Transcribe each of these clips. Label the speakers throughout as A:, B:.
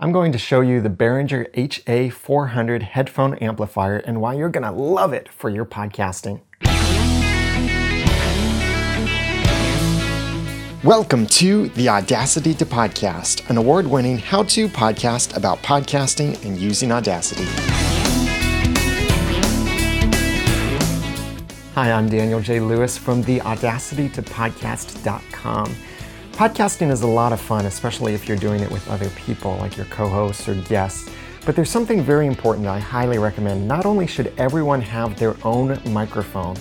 A: I'm going to show you the Behringer HA400 headphone amplifier and why you're gonna love it for your podcasting. Welcome to the Audacity to Podcast, an award winning how to podcast about podcasting and using Audacity. Hi, I'm Daniel J. Lewis from the Audacity to Podcast.com. Podcasting is a lot of fun, especially if you're doing it with other people, like your co hosts or guests. But there's something very important that I highly recommend. Not only should everyone have their own microphone,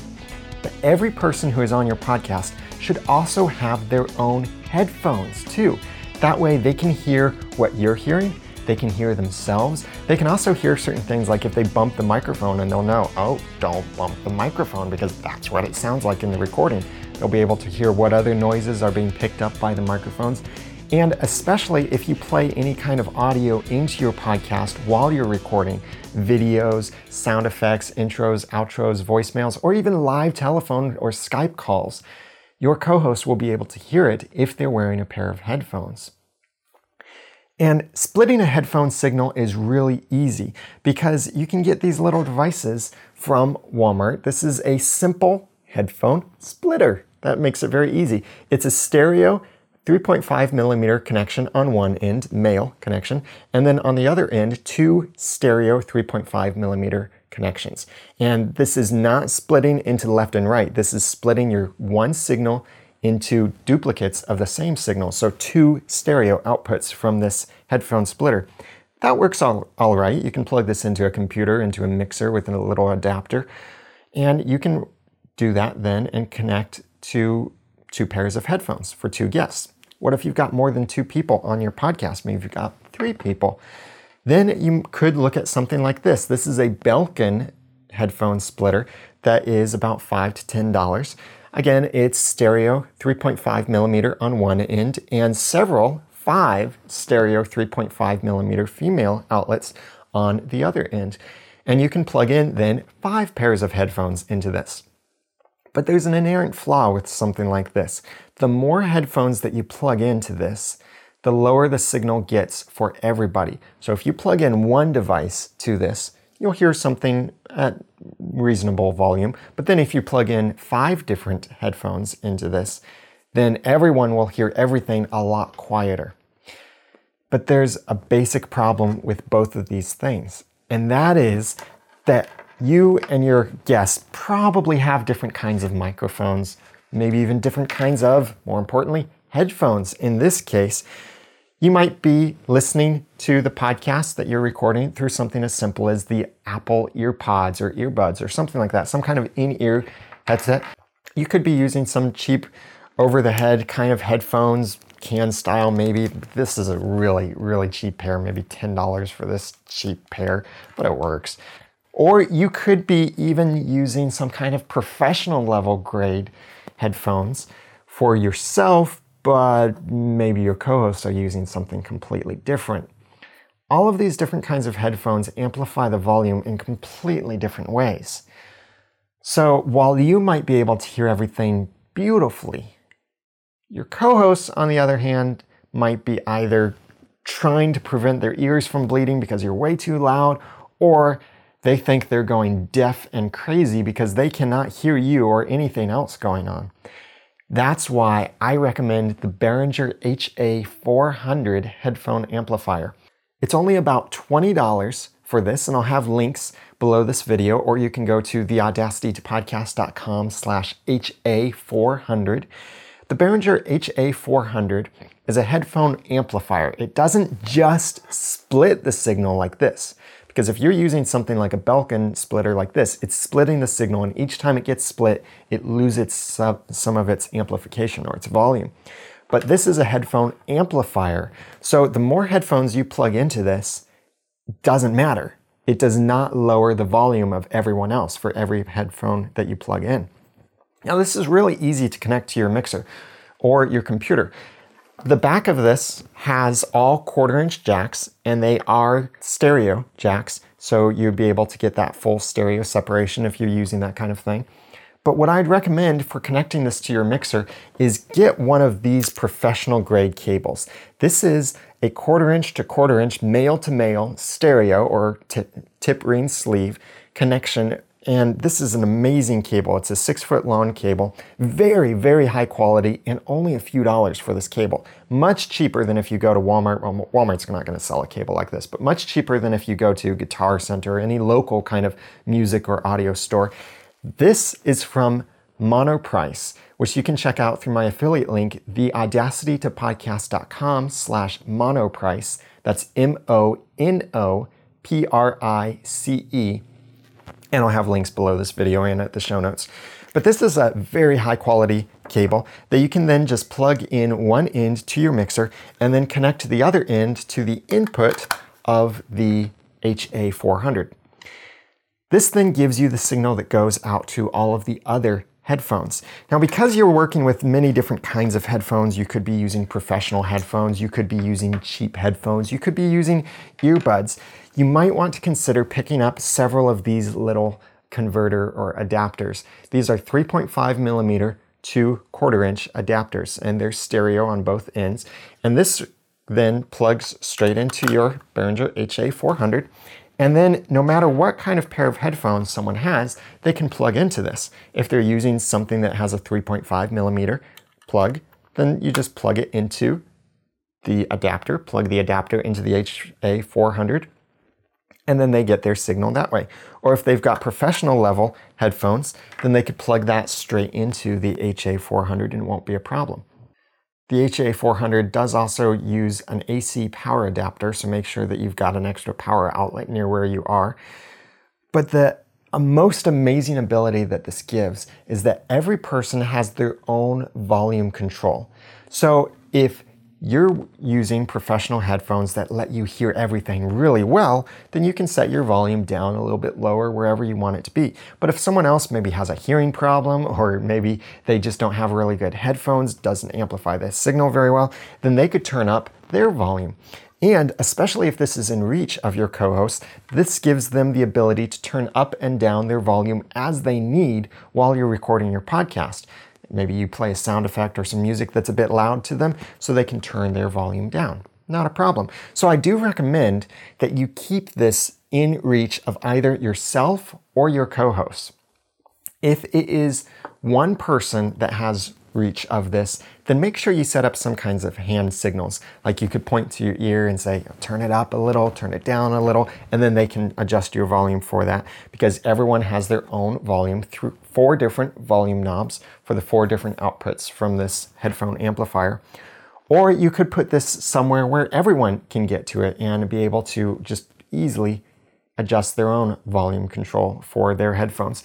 A: but every person who is on your podcast should also have their own headphones too. That way they can hear what you're hearing, they can hear themselves. They can also hear certain things like if they bump the microphone and they'll know, oh, don't bump the microphone because that's what it sounds like in the recording. They'll be able to hear what other noises are being picked up by the microphones. And especially if you play any kind of audio into your podcast while you're recording videos, sound effects, intros, outros, voicemails, or even live telephone or Skype calls, your co host will be able to hear it if they're wearing a pair of headphones. And splitting a headphone signal is really easy because you can get these little devices from Walmart. This is a simple headphone splitter. That makes it very easy. It's a stereo 3.5 millimeter connection on one end, male connection, and then on the other end, two stereo 3.5 millimeter connections. And this is not splitting into left and right. This is splitting your one signal into duplicates of the same signal. So two stereo outputs from this headphone splitter. That works all, all right. You can plug this into a computer, into a mixer with a little adapter, and you can do that then and connect to two pairs of headphones for two guests. What if you've got more than two people on your podcast? Maybe you've got three people. Then you could look at something like this. This is a Belkin headphone splitter that is about five to ten dollars. Again, it's stereo 3.5 millimeter on one end and several five stereo 3.5 millimeter female outlets on the other end. And you can plug in then five pairs of headphones into this. But there's an inherent flaw with something like this. The more headphones that you plug into this, the lower the signal gets for everybody. So if you plug in one device to this, you'll hear something at reasonable volume. But then if you plug in five different headphones into this, then everyone will hear everything a lot quieter. But there's a basic problem with both of these things, and that is that you and your guests probably have different kinds of microphones, maybe even different kinds of, more importantly, headphones. In this case, you might be listening to the podcast that you're recording through something as simple as the Apple EarPods or earbuds or something like that, some kind of in ear headset. You could be using some cheap over the head kind of headphones, can style maybe. This is a really, really cheap pair, maybe $10 for this cheap pair, but it works. Or you could be even using some kind of professional level grade headphones for yourself, but maybe your co hosts are using something completely different. All of these different kinds of headphones amplify the volume in completely different ways. So while you might be able to hear everything beautifully, your co hosts, on the other hand, might be either trying to prevent their ears from bleeding because you're way too loud, or they think they're going deaf and crazy because they cannot hear you or anything else going on. That's why I recommend the Behringer HA400 headphone amplifier. It's only about $20 for this, and I'll have links below this video, or you can go to theaudacitytopodcast.com slash HA400. The Behringer HA400 is a headphone amplifier. It doesn't just split the signal like this. Because if you're using something like a Belkin splitter like this, it's splitting the signal, and each time it gets split, it loses some of its amplification or its volume. But this is a headphone amplifier. So the more headphones you plug into this, doesn't matter. It does not lower the volume of everyone else for every headphone that you plug in. Now, this is really easy to connect to your mixer or your computer. The back of this has all quarter inch jacks and they are stereo jacks. So you'd be able to get that full stereo separation if you're using that kind of thing. But what I'd recommend for connecting this to your mixer is get one of these professional grade cables. This is a quarter inch to quarter inch male to male stereo or tip ring sleeve connection and this is an amazing cable. It's a six foot long cable, very, very high quality, and only a few dollars for this cable. Much cheaper than if you go to Walmart. Well, Walmart's not going to sell a cable like this, but much cheaper than if you go to Guitar Center or any local kind of music or audio store. This is from Monoprice, which you can check out through my affiliate link, theaudacitytopodcast.com slash monoprice. That's M-O-N-O-P-R-I-C-E and I'll have links below this video and at the show notes. But this is a very high quality cable that you can then just plug in one end to your mixer and then connect the other end to the input of the HA400. This then gives you the signal that goes out to all of the other headphones. Now, because you're working with many different kinds of headphones, you could be using professional headphones, you could be using cheap headphones, you could be using earbuds. You might want to consider picking up several of these little converter or adapters. These are 3.5 millimeter to quarter inch adapters, and they're stereo on both ends. And this then plugs straight into your Behringer HA400 and then no matter what kind of pair of headphones someone has, they can plug into this. If they're using something that has a 3.5 millimeter plug, then you just plug it into the adapter, plug the adapter into the HA400, and then they get their signal that way. Or if they've got professional level headphones, then they could plug that straight into the HA400 and it won't be a problem. The HA400 does also use an AC power adapter, so make sure that you've got an extra power outlet near where you are. But the uh, most amazing ability that this gives is that every person has their own volume control. So if you're using professional headphones that let you hear everything really well, then you can set your volume down a little bit lower wherever you want it to be. But if someone else maybe has a hearing problem or maybe they just don't have really good headphones, doesn't amplify the signal very well, then they could turn up their volume. And especially if this is in reach of your co host, this gives them the ability to turn up and down their volume as they need while you're recording your podcast. Maybe you play a sound effect or some music that's a bit loud to them so they can turn their volume down. Not a problem. So I do recommend that you keep this in reach of either yourself or your co host. If it is one person that has reach of this, then make sure you set up some kinds of hand signals. Like you could point to your ear and say, turn it up a little, turn it down a little, and then they can adjust your volume for that because everyone has their own volume through four different volume knobs for the four different outputs from this headphone amplifier. Or you could put this somewhere where everyone can get to it and be able to just easily adjust their own volume control for their headphones.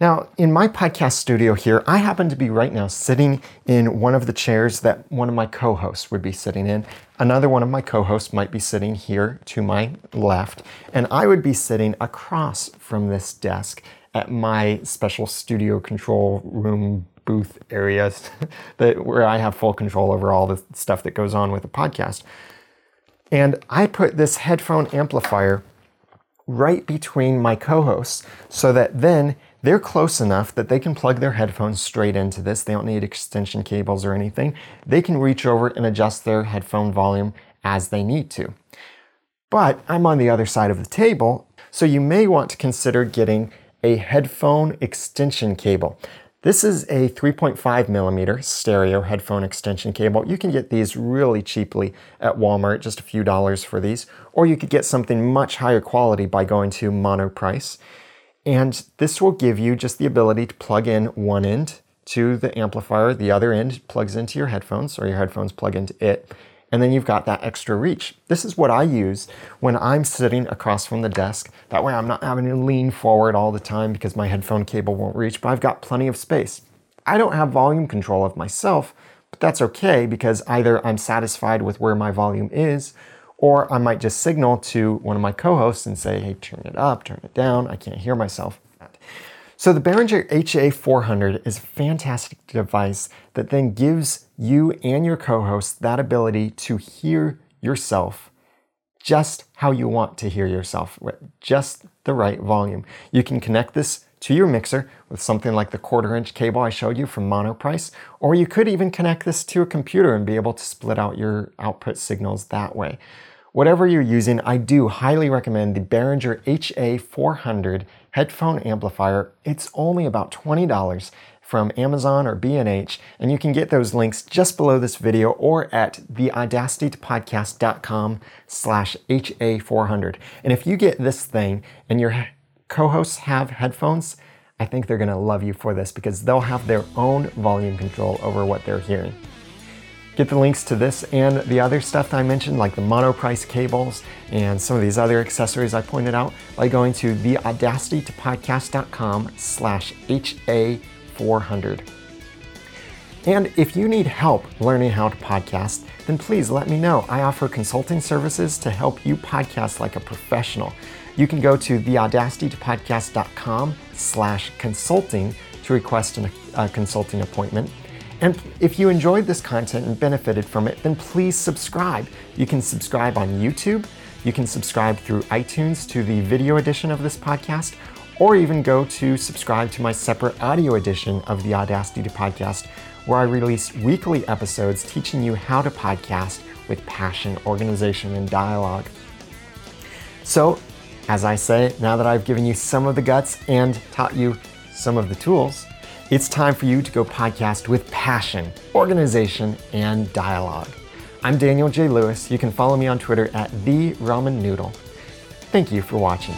A: Now, in my podcast studio here, I happen to be right now sitting in one of the chairs that one of my co hosts would be sitting in. Another one of my co hosts might be sitting here to my left, and I would be sitting across from this desk at my special studio control room booth areas that where I have full control over all the stuff that goes on with the podcast. And I put this headphone amplifier right between my co-hosts so that then they're close enough that they can plug their headphones straight into this. They don't need extension cables or anything. They can reach over and adjust their headphone volume as they need to. But I'm on the other side of the table, so you may want to consider getting a headphone extension cable. This is a 3.5 millimeter stereo headphone extension cable. You can get these really cheaply at Walmart, just a few dollars for these, or you could get something much higher quality by going to Monoprice. And this will give you just the ability to plug in one end to the amplifier, the other end plugs into your headphones, or your headphones plug into it, and then you've got that extra reach. This is what I use when I'm sitting across from the desk. That way I'm not having to lean forward all the time because my headphone cable won't reach, but I've got plenty of space. I don't have volume control of myself, but that's okay because either I'm satisfied with where my volume is or I might just signal to one of my co-hosts and say, hey, turn it up, turn it down. I can't hear myself. So the Behringer HA400 is a fantastic device that then gives you and your co-host that ability to hear yourself just how you want to hear yourself, just the right volume. You can connect this to your mixer with something like the quarter inch cable I showed you from Monoprice, or you could even connect this to a computer and be able to split out your output signals that way. Whatever you're using, I do highly recommend the Behringer HA400 headphone amplifier. It's only about $20 from Amazon or B&H, and you can get those links just below this video or at theaudacitytopodcast.com slash HA400. And if you get this thing and your co-hosts have headphones, I think they're gonna love you for this because they'll have their own volume control over what they're hearing. Get the links to this and the other stuff that I mentioned, like the Monoprice cables and some of these other accessories I pointed out, by going to theaudacitytopodcast.com slash HA400. And if you need help learning how to podcast, then please let me know. I offer consulting services to help you podcast like a professional. You can go to theaudacitytopodcast.com slash consulting to request a consulting appointment. And if you enjoyed this content and benefited from it, then please subscribe. You can subscribe on YouTube, you can subscribe through iTunes to the video edition of this podcast, or even go to subscribe to my separate audio edition of the Audacity to Podcast, where I release weekly episodes teaching you how to podcast with passion, organization, and dialogue. So, as I say, now that I've given you some of the guts and taught you some of the tools, it's time for you to go podcast with passion, organization, and dialogue. I'm Daniel J. Lewis. You can follow me on Twitter at the Ramen Noodle. Thank you for watching.